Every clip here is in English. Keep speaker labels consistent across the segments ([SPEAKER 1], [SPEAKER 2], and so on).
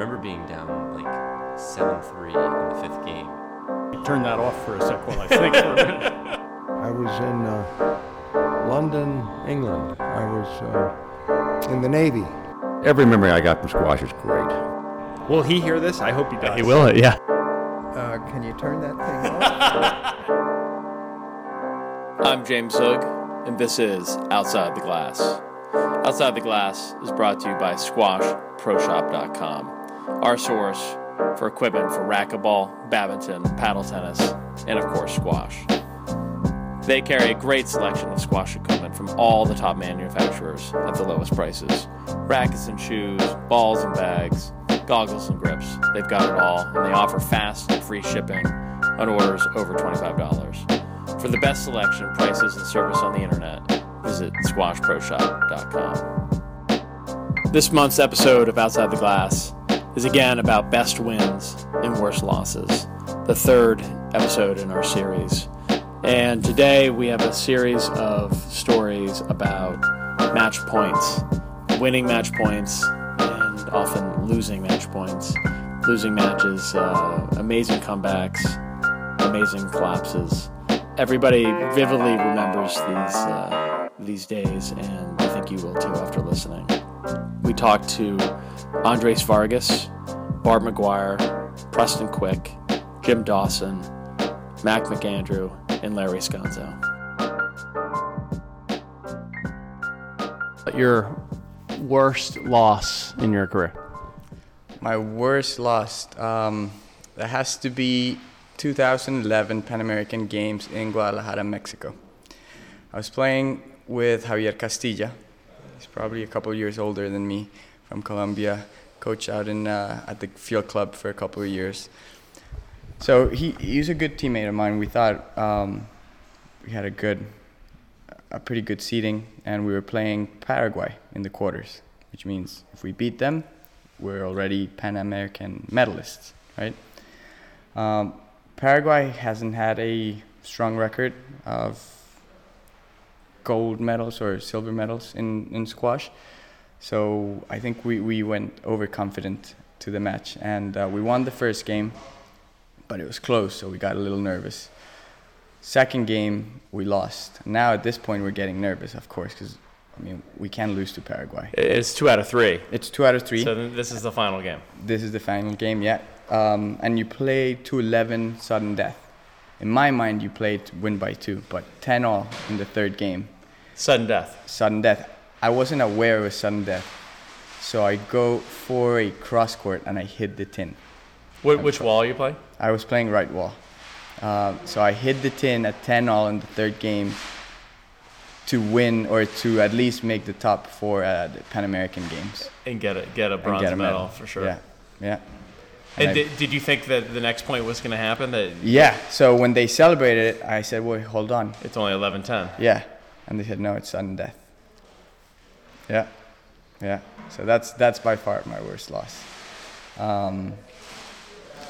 [SPEAKER 1] remember being down like seven three in the fifth game.
[SPEAKER 2] Turn that off for a sec while I think for a minute.
[SPEAKER 3] I was in uh, London, England. I was uh, in the Navy.
[SPEAKER 4] Every memory I got from squash is great.
[SPEAKER 2] Will he hear this? I hope he does.
[SPEAKER 5] He will, yeah.
[SPEAKER 3] Uh, can you turn that thing off?
[SPEAKER 6] I'm James Zug, and this is Outside the Glass. Outside the Glass is brought to you by SquashProShop.com, our source for equipment for racquetball, badminton, paddle tennis, and of course, squash. They carry a great selection of squash equipment from all the top manufacturers at the lowest prices rackets and shoes, balls and bags, goggles and grips. They've got it all, and they offer fast and free shipping on orders over $25. For the best selection, prices, and service on the internet, visit squashproshop.com. This month's episode of Outside the Glass is again about best wins and worst losses, the third episode in our series. And today we have a series of stories about match points, winning match points, and often losing match points, losing matches, uh, amazing comebacks, amazing collapses. Everybody vividly remembers these uh, these days, and I think you will too after listening. We talked to Andres Vargas, Bart McGuire, Preston Quick, Jim Dawson, Mac McAndrew, and Larry Sconzo.
[SPEAKER 5] Your worst loss in your career?
[SPEAKER 7] My worst loss, um, that has to be 2011 Pan American Games in Guadalajara, Mexico. I was playing with Javier Castilla. He's probably a couple years older than me from Colombia. Coach out in uh, at the field club for a couple of years. So he he's a good teammate of mine. We thought um, we had a good, a pretty good seating, and we were playing Paraguay in the quarters, which means if we beat them, we're already Pan American medalists, right? Um, Paraguay hasn't had a strong record of gold medals or silver medals in, in squash. So I think we, we went overconfident to the match and uh, we won the first game, but it was close, so we got a little nervous. Second game, we lost. Now at this point, we're getting nervous, of course, because I mean we can't lose to Paraguay.
[SPEAKER 6] It's two out of three.
[SPEAKER 7] It's two out of three.
[SPEAKER 6] So this is the final game.
[SPEAKER 7] this is the final game, yeah. Um, and you play to 11 sudden death. In my mind, you played to win by two, but 10 all in the third game.
[SPEAKER 6] Sudden death.
[SPEAKER 7] Sudden death. I wasn't aware of a sudden death. So I go for a cross court and I hit the tin.
[SPEAKER 6] Wh- which wall you play?
[SPEAKER 7] I was playing right wall. Uh, so I hit the tin at 10 all in the third game to win or to at least make the top four at the Pan American Games.
[SPEAKER 6] And get a get a bronze
[SPEAKER 7] get a
[SPEAKER 6] medal, for sure.
[SPEAKER 7] Yeah, yeah.
[SPEAKER 6] And
[SPEAKER 7] I-
[SPEAKER 6] did, did you think that the next point was going to happen? That
[SPEAKER 7] Yeah, so when they celebrated it, I said, wait, hold on.
[SPEAKER 6] it's only 11-10.
[SPEAKER 7] Yeah, and they said no, it's sudden death. Yeah, yeah. So that's that's by far my worst loss. Um,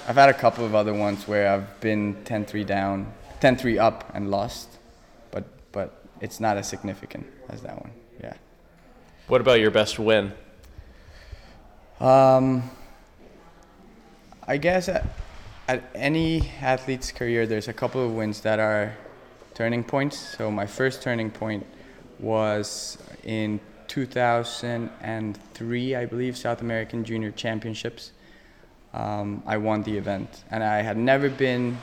[SPEAKER 7] I've had a couple of other ones where I've been 10-3 down, 10-3 up and lost, but but it's not as significant as that one. Yeah.
[SPEAKER 6] What about your best win?
[SPEAKER 7] Um, I guess at, at any athlete's career, there's a couple of wins that are turning points. So my first turning point was in 2003, I believe, South American Junior Championships. Um, I won the event, and I had never been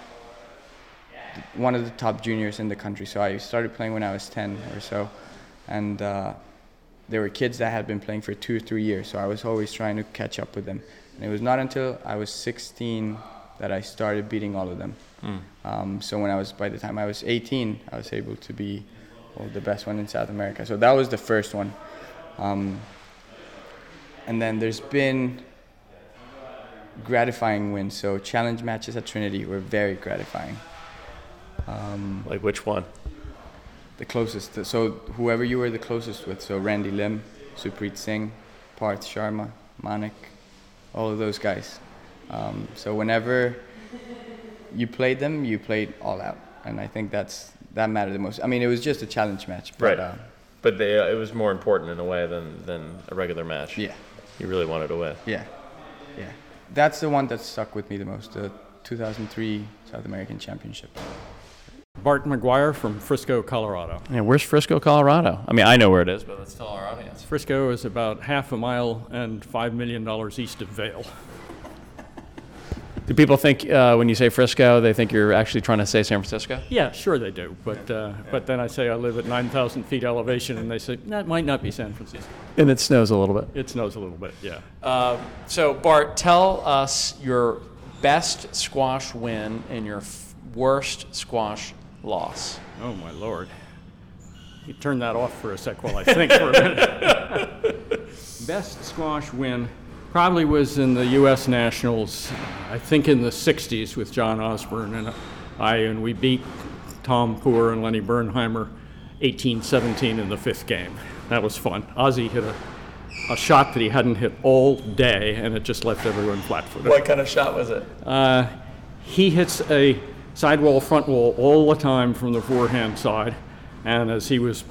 [SPEAKER 7] one of the top juniors in the country. So I started playing when I was 10 or so, and uh, there were kids that had been playing for two or three years. So I was always trying to catch up with them. And it was not until I was 16 that I started beating all of them. Um, so when I was, by the time I was 18, I was able to be well, the best one in South America. So that was the first one. Um, and then there's been gratifying wins. So challenge matches at Trinity were very gratifying. Um,
[SPEAKER 6] Like which one?
[SPEAKER 7] The closest. So whoever you were the closest with. So Randy Lim, Supreet Singh, Parth Sharma, Manik, all of those guys. Um, so whenever you played them, you played all out, and I think that's that mattered the most. I mean, it was just a challenge match, but
[SPEAKER 6] Right.
[SPEAKER 7] uh,
[SPEAKER 6] But they, uh, it was more important in a way than, than a regular match.
[SPEAKER 7] yeah,
[SPEAKER 6] You really wanted to win.
[SPEAKER 7] yeah. Yeah, that's the one that stuck with me the most. The 2003 South American Championship.
[SPEAKER 2] Bart McGuire from Frisco, Colorado.
[SPEAKER 5] Yeah, where's Frisco, Colorado? I mean, I know where it is, but let's tell our audience.
[SPEAKER 2] Frisco is about half a mile and $5 million east of Vail.
[SPEAKER 5] Do people think uh, when you say Frisco, they think you're actually trying to say San Francisco?
[SPEAKER 2] Yeah, sure they do. But, uh, but then I say I live at 9,000 feet elevation, and they say, that might not be San Francisco.
[SPEAKER 5] And it snows a little bit.
[SPEAKER 2] It snows a little bit, yeah.
[SPEAKER 5] Uh, so, Bart, tell us your best squash win and your f- worst squash loss.
[SPEAKER 2] Oh, my lord. You turn that off for a sec while I think for a minute. Best squash win probably was in the U.S. Nationals, I think in the 60s with John Osborne and I, and we beat Tom Poor and Lenny Bernheimer 18-17 in the fifth game. That was fun. Ozzy hit a, a shot that he hadn't hit all day, and it just left everyone flat-footed.
[SPEAKER 5] What kind of shot was it?
[SPEAKER 2] Uh, he hits a sidewall front wall all the time from the forehand side, and as he was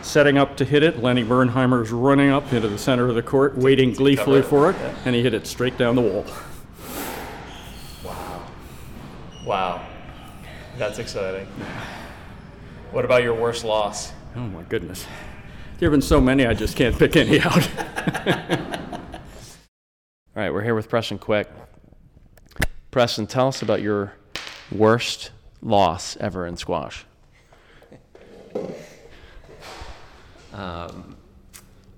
[SPEAKER 2] setting up to hit it, Lenny Bernheimer's running up into the center of the court, waiting gleefully for it, and he hit it straight down the wall.
[SPEAKER 5] Wow. Wow. That's exciting. What about your worst loss?
[SPEAKER 2] Oh my goodness. There have been so many, I just can't pick any out.
[SPEAKER 5] All right, we're here with Preston Quick. Preston, tell us about your worst loss ever in squash.
[SPEAKER 1] Um,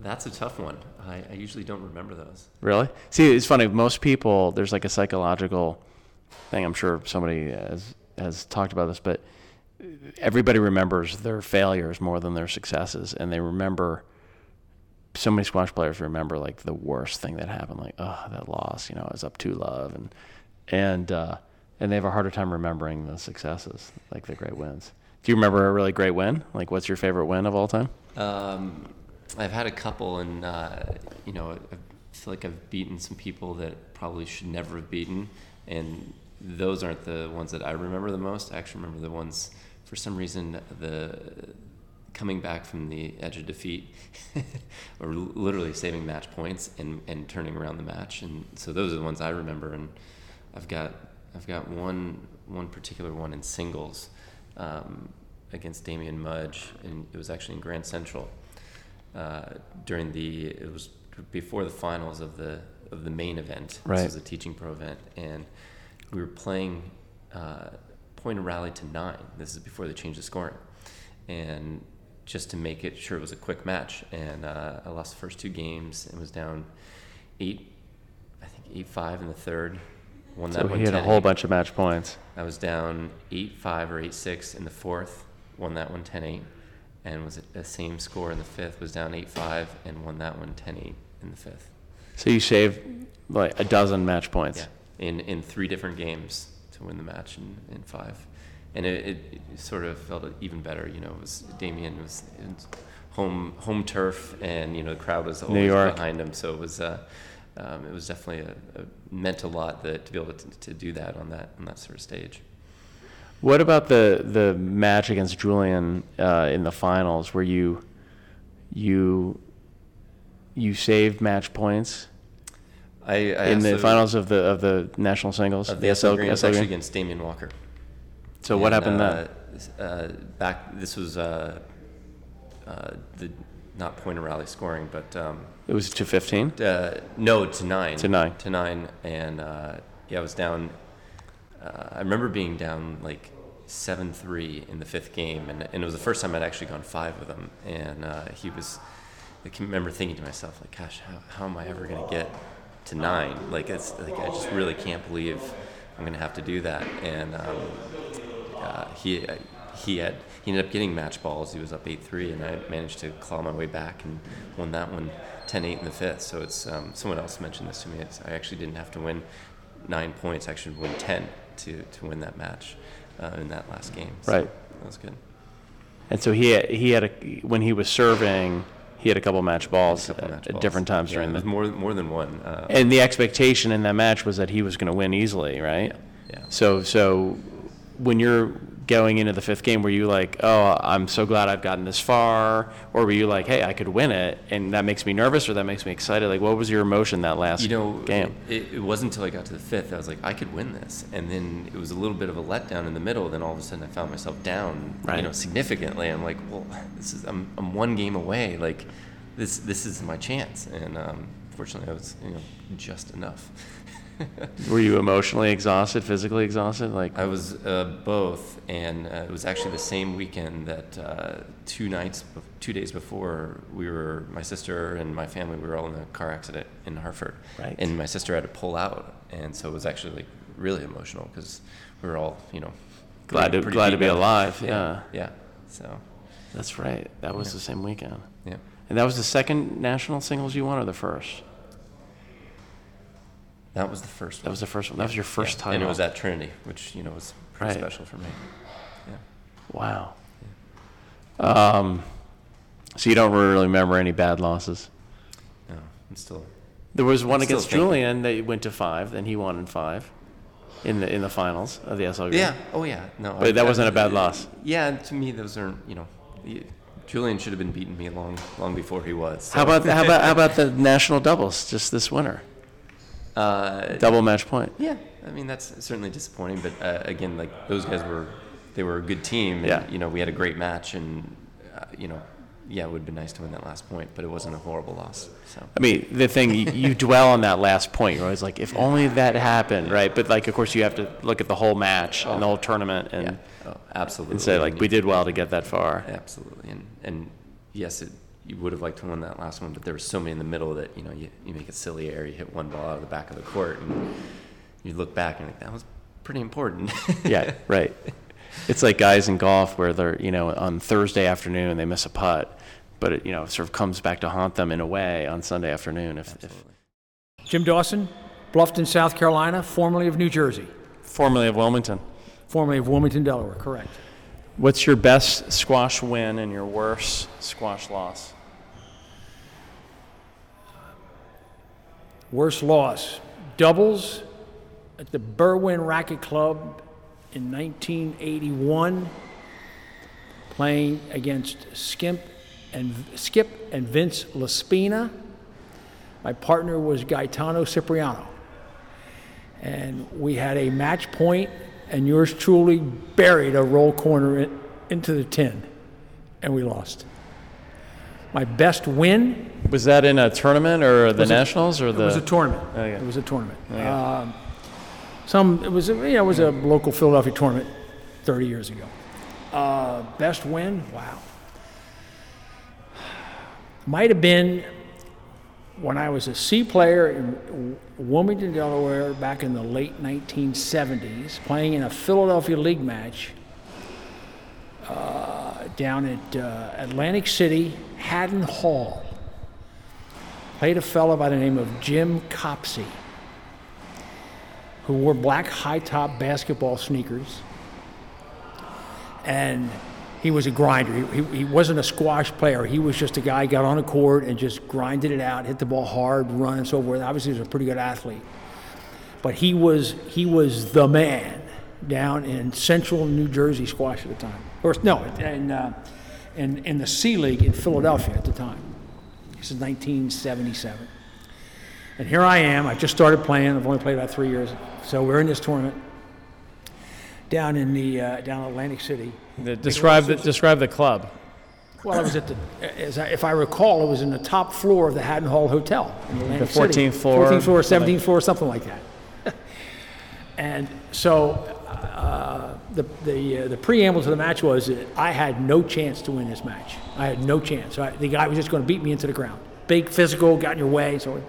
[SPEAKER 1] that's a tough one. I, I usually don't remember those.
[SPEAKER 5] Really? See, it's funny. Most people, there's like a psychological thing. I'm sure somebody has has talked about this, but everybody remembers their failures more than their successes, and they remember. So many squash players remember like the worst thing that happened, like oh that loss, you know, I was up two love, and and uh, and they have a harder time remembering the successes, like the great wins. Do you remember a really great win? Like, what's your favorite win of all time?
[SPEAKER 1] Um, I've had a couple, and uh, you know, I feel like I've beaten some people that probably should never have beaten, and those aren't the ones that I remember the most. I actually remember the ones, for some reason, the coming back from the edge of defeat, or literally saving match points and, and turning around the match, and so those are the ones I remember. And I've got I've got one one particular one in singles um, against Damien Mudge, and it was actually in Grand Central uh, during the it was before the finals of the of the main event.
[SPEAKER 5] Right.
[SPEAKER 1] This was a teaching pro event, and we were playing uh, point of rally to nine. This is before they changed the scoring, and just to make it sure it was a quick match. And uh, I lost the first two games and was down eight, I think eight five in the third. Won that
[SPEAKER 5] So
[SPEAKER 1] one
[SPEAKER 5] he had a
[SPEAKER 1] 10-8.
[SPEAKER 5] whole bunch of match points.
[SPEAKER 1] I was down 8 5 or 8 6 in the fourth, won that one 10 8, and was at the same score in the fifth, was down 8 5 and won that one 10 8 in the fifth.
[SPEAKER 5] So you saved like a dozen match points.
[SPEAKER 1] Yeah, in, in three different games to win the match in, in five. And it, it, it sort of felt even better, you know, it was Damien was in home home turf and, you know, the crowd was always behind him, so it was uh, um, it was definitely a, a meant a lot that, to be able to, to do that on that on that sort of stage.
[SPEAKER 5] What about the the match against Julian uh, in the finals, where you you you saved match points
[SPEAKER 1] I, I
[SPEAKER 5] in the finals of the of the national singles?
[SPEAKER 1] Of the SL Green,
[SPEAKER 5] SL
[SPEAKER 1] actually against Damian Walker.
[SPEAKER 5] So what happened
[SPEAKER 1] uh,
[SPEAKER 5] then?
[SPEAKER 1] Uh, back, this was uh, the not point of rally scoring, but um,
[SPEAKER 5] It was to 15.
[SPEAKER 1] uh, no to nine.
[SPEAKER 5] To nine.
[SPEAKER 1] To nine, and uh, yeah, I was down. Uh, I remember being down like seven three in the fifth game, and, and it was the first time I'd actually gone five with him, and uh, he was. I can remember thinking to myself, like, gosh, how, how am I ever going to get to nine? Like, it's like I just really can't believe I'm going to have to do that. And um, uh, he uh, he had he ended up getting match balls. He was up eight three, and I managed to claw my way back and won that one 10-8 in the fifth. So it's um, someone else mentioned this to me. It's, I actually didn't have to win nine points. I actually win ten to to win that match uh, in that last game. So
[SPEAKER 5] Right.
[SPEAKER 1] That was good.
[SPEAKER 5] And so he had, he had a when he was serving, he had a couple match balls
[SPEAKER 1] Couple
[SPEAKER 5] at,
[SPEAKER 1] match
[SPEAKER 5] at
[SPEAKER 1] balls.
[SPEAKER 5] different times
[SPEAKER 1] Yeah,
[SPEAKER 5] during the.
[SPEAKER 1] more more than one. Uh,
[SPEAKER 5] And the expectation in that match was that he was going to win easily, right?
[SPEAKER 1] yeah.
[SPEAKER 5] So so when you're going into the fifth game, were you like, oh, I'm so glad I've gotten this far? Or were you like, hey, I could win it and that makes me nervous or that makes me excited? Like, what was your emotion that last
[SPEAKER 1] You know,
[SPEAKER 5] game?
[SPEAKER 1] It, it wasn't until I got to the fifth I was like, I could win this, and then it was a little bit of a letdown in the middle. Then all of a sudden, I found myself down,
[SPEAKER 5] Right.
[SPEAKER 1] you know, significantly. I'm like, well, this is I'm, I'm one game away. Like, this this is my chance, and um, fortunately, I was you know just enough.
[SPEAKER 5] Were you emotionally exhausted, physically exhausted? Like,
[SPEAKER 1] I was uh, both, and uh, it was actually the same weekend that uh, two nights, two days before, we were, my sister and my family, we were all in a car accident in Hartford.
[SPEAKER 5] Right.
[SPEAKER 1] And my sister had to pull out, and so it was actually like really emotional because we were all, you know,
[SPEAKER 5] Glad to-
[SPEAKER 1] pretty
[SPEAKER 5] glad to be
[SPEAKER 1] up.
[SPEAKER 5] alive,
[SPEAKER 1] Yeah. Yeah. So,
[SPEAKER 5] that's right. That was the same weekend.
[SPEAKER 1] yeah.
[SPEAKER 5] And that was the second national singles you won or the first?
[SPEAKER 1] That was the first one.
[SPEAKER 5] That was the first one. That was your first
[SPEAKER 1] Yeah,
[SPEAKER 5] time.
[SPEAKER 1] And it was at Trinity, which, you know, was pretty
[SPEAKER 5] Right.
[SPEAKER 1] special for me. Yeah.
[SPEAKER 5] Wow. Yeah. Um, so you don't really remember any bad losses?
[SPEAKER 1] No, I'm still.
[SPEAKER 5] There was one
[SPEAKER 1] I'm
[SPEAKER 5] against. Julian that went to five, then he won in five in the in the finals of the SL.
[SPEAKER 1] Yeah. Oh, yeah. No.
[SPEAKER 5] But that wasn't a bad loss.
[SPEAKER 1] Yeah. and To me, those aren't. You know, y- Julian should have been beating me long, long before he was. so.
[SPEAKER 5] How about how about how about the national doubles just this winter?
[SPEAKER 1] Uh,
[SPEAKER 5] Double match point.
[SPEAKER 1] yeah. I mean, that's certainly disappointing. But uh, again, like those guys were, they were a good team. And,
[SPEAKER 5] Yeah.
[SPEAKER 1] You know, we had a great match, and uh, you know, yeah, it would have been nice to win that last point, but it wasn't a horrible loss. So.
[SPEAKER 5] I mean, the thing you, you dwell on that last point. You're always like, if only that happened, right? But like, of course, you have to look at the whole match and the whole tournament and,
[SPEAKER 1] Yeah. Oh, absolutely.
[SPEAKER 5] and say like, we did well to get that far.
[SPEAKER 1] Absolutely, and and yes, it, you would have liked to win that last one, but there were so many in the middle that you know you, you make a silly error, you hit one ball out of the back of the court, and you look back and you're like that was pretty important.
[SPEAKER 5] yeah, right. It's like guys in golf where they're, you know, on Thursday afternoon they miss a putt, but it, you know, sort of comes back to haunt them in a way on Sunday afternoon. If, if
[SPEAKER 1] Absolutely.
[SPEAKER 8] Jim Dawson, Bluffton, South Carolina, formerly of New Jersey,
[SPEAKER 5] formerly of Wilmington,
[SPEAKER 8] formerly of Wilmington, Delaware, correct.
[SPEAKER 5] What's your best squash win and your worst squash loss?
[SPEAKER 8] Worst loss, doubles at the Berwyn Racket Club in 1981, playing against Skimp and Skip and Vince Laspina. My partner was Gaetano Cipriano. And we had a match point, and yours truly buried a roll corner in, into the tin, and we lost. My best win
[SPEAKER 5] Was that in a tournament or the
[SPEAKER 8] it-
[SPEAKER 5] nationals or
[SPEAKER 8] it
[SPEAKER 5] the?
[SPEAKER 8] was a tournament.
[SPEAKER 5] Okay.
[SPEAKER 8] It was a tournament. Um, some it was a, you it was a local Philadelphia tournament 30 years ago. Uh, best win? Wow. Might have been when I was a C player in Wilmington, Delaware, back in the late 1970s, playing in a Philadelphia League match uh, down at uh, Atlantic City, Haddon Hall played a fellow by the name of Jim Copsey, who wore black high top basketball sneakers. And he was a grinder. He, he, he wasn't a squash player. He was just a guy got on a court and just grinded it out, hit the ball hard, run and so forth. Obviously, he was a pretty good athlete. But he was he was the man down in central New Jersey squash at the time. Or no, in, uh, in, in the C League in Philadelphia at the time. This is 1977. And here I am. I just started playing. I've only played about three years. So we're in this tournament down in the uh, down Atlantic City.
[SPEAKER 6] Describe the, describe the club.
[SPEAKER 8] Well, I was at the, as I, if I recall, it was in the top floor of the Haddon Hall Hotel in Atlantic
[SPEAKER 6] The
[SPEAKER 8] City.
[SPEAKER 6] 14th floor,
[SPEAKER 8] 14th floor,
[SPEAKER 6] something.
[SPEAKER 8] 17th floor, something like that. and so uh, the the uh, the preamble to the match was that I had no chance to win this match. I had no chance. I, the guy was just going to beat me into the ground. Big, physical, got in your way. So,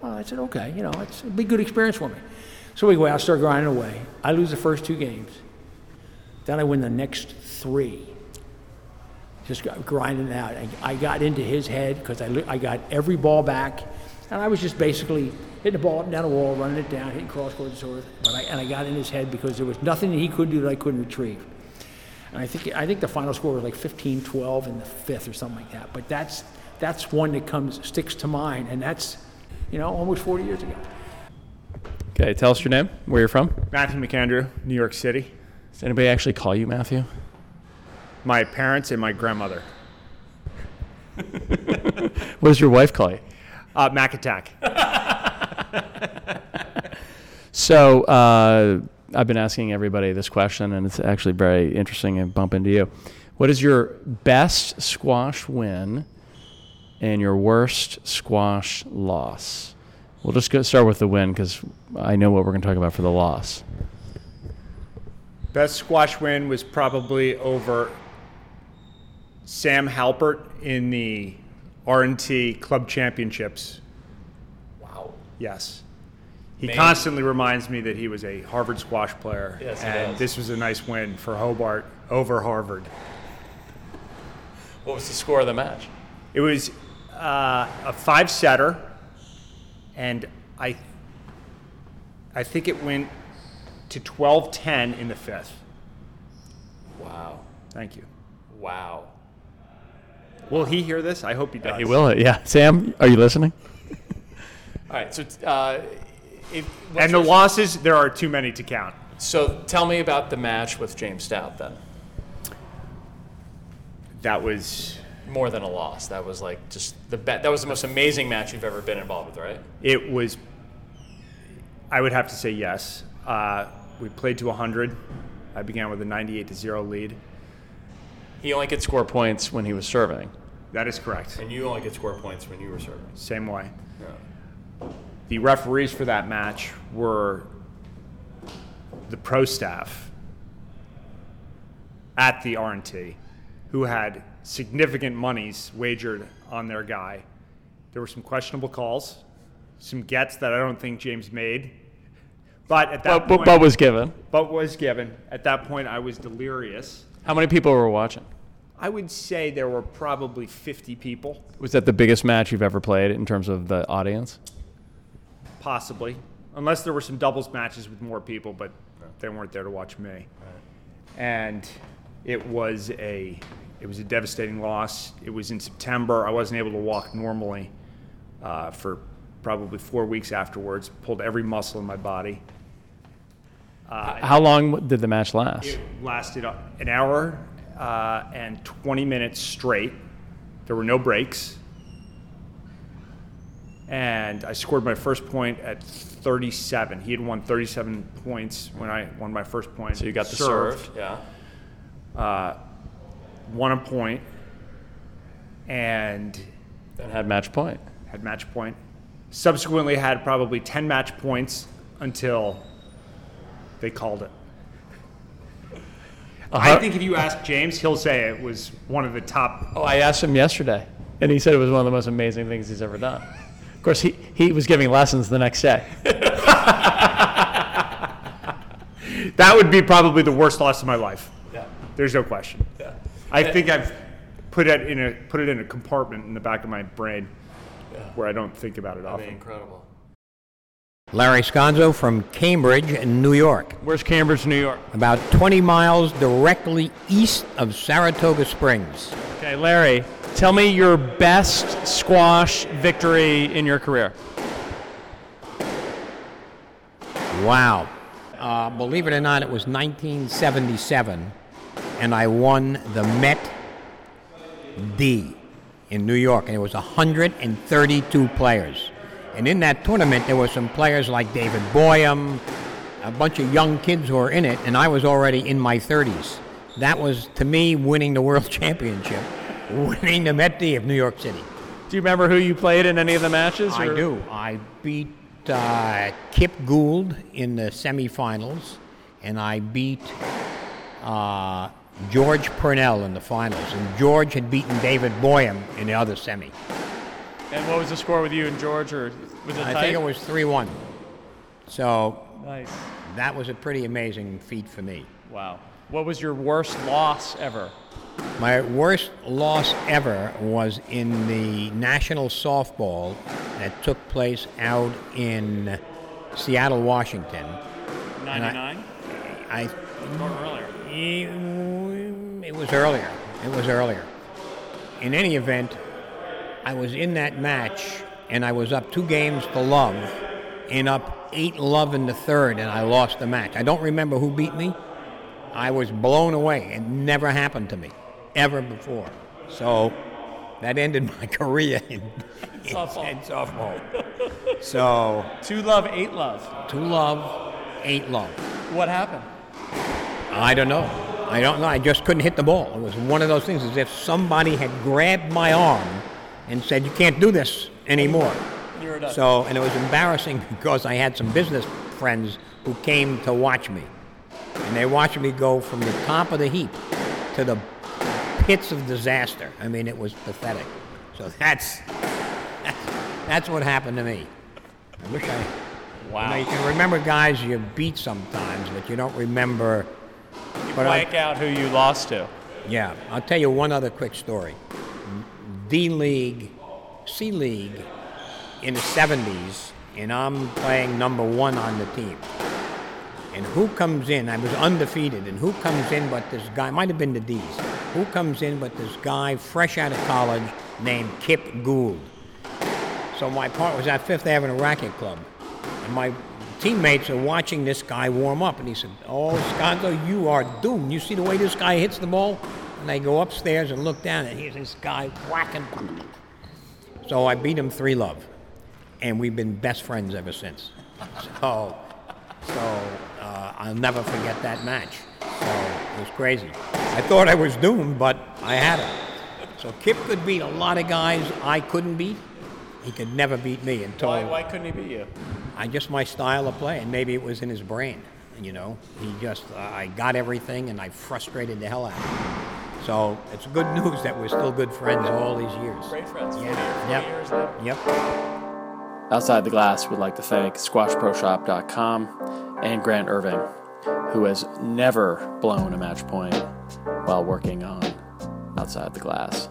[SPEAKER 8] well, I said, okay, you know, it's a big, good experience for me. So we go out, start grinding away. I lose the first two games. Then I win the next three just got grinding out. I, I got into his head because I, I got every ball back, and I was just basically hitting the ball up and down the wall, running it down, hitting cross court and so forth. But I, and I got in his head because there was nothing that he could do that I couldn't retrieve. And I think I think the final score was like 15-12 in the fifth or something like that. But that's that's one that comes sticks to mind, and that's you know almost 40 years ago.
[SPEAKER 6] Okay, tell us your name, where you're from.
[SPEAKER 9] Matthew McAndrew, New York City.
[SPEAKER 5] Does anybody actually call you Matthew?
[SPEAKER 9] My parents and my grandmother.
[SPEAKER 5] What does your wife call you?
[SPEAKER 9] Uh, Mac Attack.
[SPEAKER 5] So uh, I've been asking everybody this question, and it's actually very interesting and bump into you. What is your best squash win and your worst squash loss? We'll just go start with the win because I know what we're going to talk about for the loss.
[SPEAKER 9] Best squash win was probably over Sam Halpert in the R&T Club Championships.
[SPEAKER 5] Wow.
[SPEAKER 9] Yes. He
[SPEAKER 5] Man.
[SPEAKER 9] constantly reminds me that he was a Harvard squash player.
[SPEAKER 5] Yes,
[SPEAKER 9] and this was a nice win for Hobart over Harvard.
[SPEAKER 5] What was the score of the match?
[SPEAKER 9] It was uh, a five setter, and I, I think it went to 12 10 in the fifth.
[SPEAKER 5] Wow.
[SPEAKER 9] Thank you.
[SPEAKER 5] Wow.
[SPEAKER 9] Will he hear this? I hope he does.
[SPEAKER 5] He will. Yeah. Sam, are you listening? All right. So, uh, if,
[SPEAKER 9] And the losses, there are too many to count.
[SPEAKER 5] so tell me about the match with James Stout then.
[SPEAKER 9] That was
[SPEAKER 5] More than a loss. That was like just the bet. That was the most amazing match you've ever been involved with, right?
[SPEAKER 9] it was. I would have to say yes. Uh, we played to 100. I began with a 98 to zero lead.
[SPEAKER 5] He only could score points when he was serving,
[SPEAKER 9] That is correct.
[SPEAKER 5] and you only could score points when you were serving.
[SPEAKER 9] Same way. The referees for that match were the pro staff at the R&T who had significant monies wagered on their guy. There were some questionable calls, some gets that I don't think James made. But at that
[SPEAKER 5] But, but,
[SPEAKER 9] point,
[SPEAKER 5] but was given.
[SPEAKER 9] but was given. At that point, I was delirious.
[SPEAKER 5] How many people were watching?
[SPEAKER 9] I would say there were probably 50 people,
[SPEAKER 5] Was that the biggest match you've ever played in terms of the audience?
[SPEAKER 9] possibly, unless there were some doubles matches with more people, but they weren't there to watch me. And it was a it was a devastating loss. It was in September. I wasn't able to walk normally uh, for probably four weeks afterwards. Pulled every muscle in my body.
[SPEAKER 5] How long did the match last?
[SPEAKER 9] It lasted uh, an hour uh, and 20 minutes straight. There were no breaks. And I scored my first point at 37. He had won 37 points when I won my first point.
[SPEAKER 5] So you got the
[SPEAKER 9] Served,
[SPEAKER 5] serve. Yeah.
[SPEAKER 9] won a point, and
[SPEAKER 5] Then had match point.
[SPEAKER 9] had match point. Subsequently, had probably 10 match points until they called it. I think if you ask James, he'll say it was one of the top
[SPEAKER 5] Oh, I asked him yesterday, and he said it was one of the most amazing things he's ever done. Of course, he, he was giving lessons the next day.
[SPEAKER 9] That would be probably the worst loss of my life.
[SPEAKER 5] Yeah.
[SPEAKER 9] There's no question.
[SPEAKER 5] Yeah.
[SPEAKER 9] I think I've put it in a put it in a compartment in the back of my brain where I don't think about it often.
[SPEAKER 5] incredible.
[SPEAKER 10] Larry Sconzo from Cambridge, New York,
[SPEAKER 5] Where's Cambridge, New York?
[SPEAKER 10] about 20 miles directly east of Saratoga Springs.
[SPEAKER 5] Okay, Larry, tell me your best squash victory in your career.
[SPEAKER 10] Wow. Uh, believe it or not, it was 1977, and I won the Met D in New York, and it was 132 players. And in that tournament, there were some players like David Boyum, a bunch of young kids who were in it, and I was already in my 30s. That was, to me, winning the World Championship, winning the Met D of New York City.
[SPEAKER 5] Do you remember who you played in any of the matches?
[SPEAKER 10] I do. I beat uh, Kip Gould in the semifinals, and I beat uh, George Purnell in the finals. And George had beaten David Boyum in the other semi.
[SPEAKER 5] And what was the score with you and George, or was it
[SPEAKER 10] I
[SPEAKER 5] tight?
[SPEAKER 10] think it was 3 1. So
[SPEAKER 5] Nice.
[SPEAKER 10] that was a pretty amazing feat for me.
[SPEAKER 5] Wow. What was your worst loss ever?
[SPEAKER 10] My worst loss ever was in the national softball that took place out in Seattle, Washington.
[SPEAKER 5] 99
[SPEAKER 10] I
[SPEAKER 5] or earlier?
[SPEAKER 10] It was earlier. It was earlier. In any event, I was in that match and I was up two games to love and up eight love in the third and I lost the match. I don't remember who beat me, I was blown away. It never happened to me, ever before. So that ended my career in, in
[SPEAKER 6] Softball.
[SPEAKER 10] in softball. So
[SPEAKER 6] Two love, eight love.
[SPEAKER 10] two love, eight love.
[SPEAKER 6] What happened?
[SPEAKER 10] I don't know. I don't know. I just couldn't hit the ball. It was one of those things as if somebody had grabbed my arm and said, "You can't do this anymore."
[SPEAKER 6] You were done.
[SPEAKER 10] So, and it was embarrassing because I had some business friends who came to watch me. And they watched me go from the top of the heap to the pits of disaster. I mean, it was pathetic. So that's that's, that's what happened to me. I wish I.
[SPEAKER 6] Wow.
[SPEAKER 10] You, know, you can remember guys you beat sometimes, but you don't remember.
[SPEAKER 6] You
[SPEAKER 10] but I-
[SPEAKER 6] blank out who you lost to.
[SPEAKER 10] yeah, I'll tell you one other quick story. D League, C League in the 70s, and I'm playing number one on the team. And who comes in? I was undefeated, and who comes in but this guy? Might have been the D's. Who comes in but this guy fresh out of college named Kip Gould? So my part was at Fifth Avenue Racket Club, and my teammates are watching this guy warm up, and he said, "Oh, Sconzo, you are doomed. You see the way this guy hits the ball?" And they go upstairs and look down, and here's this guy whacking. So I beat him three love, and we've been best friends ever since. So, so uh, I'll never forget that match. So it was crazy. I thought I was doomed, but I had him. So Kip could beat a lot of guys I couldn't beat. He could never beat me until
[SPEAKER 6] Why, why couldn't he beat you?
[SPEAKER 10] I just my style of play, and maybe it was in his brain. You know, he just uh, I got everything, and I frustrated the hell out of him. So it's good news that we're still good friends all these years.
[SPEAKER 6] Great friends. 40,
[SPEAKER 10] Yeah.
[SPEAKER 6] 40 years now.
[SPEAKER 10] Yep.
[SPEAKER 6] Outside the Glass we'd like to thank squashproshop.com and Grant Irving, who has never blown a match point while working on Outside the Glass.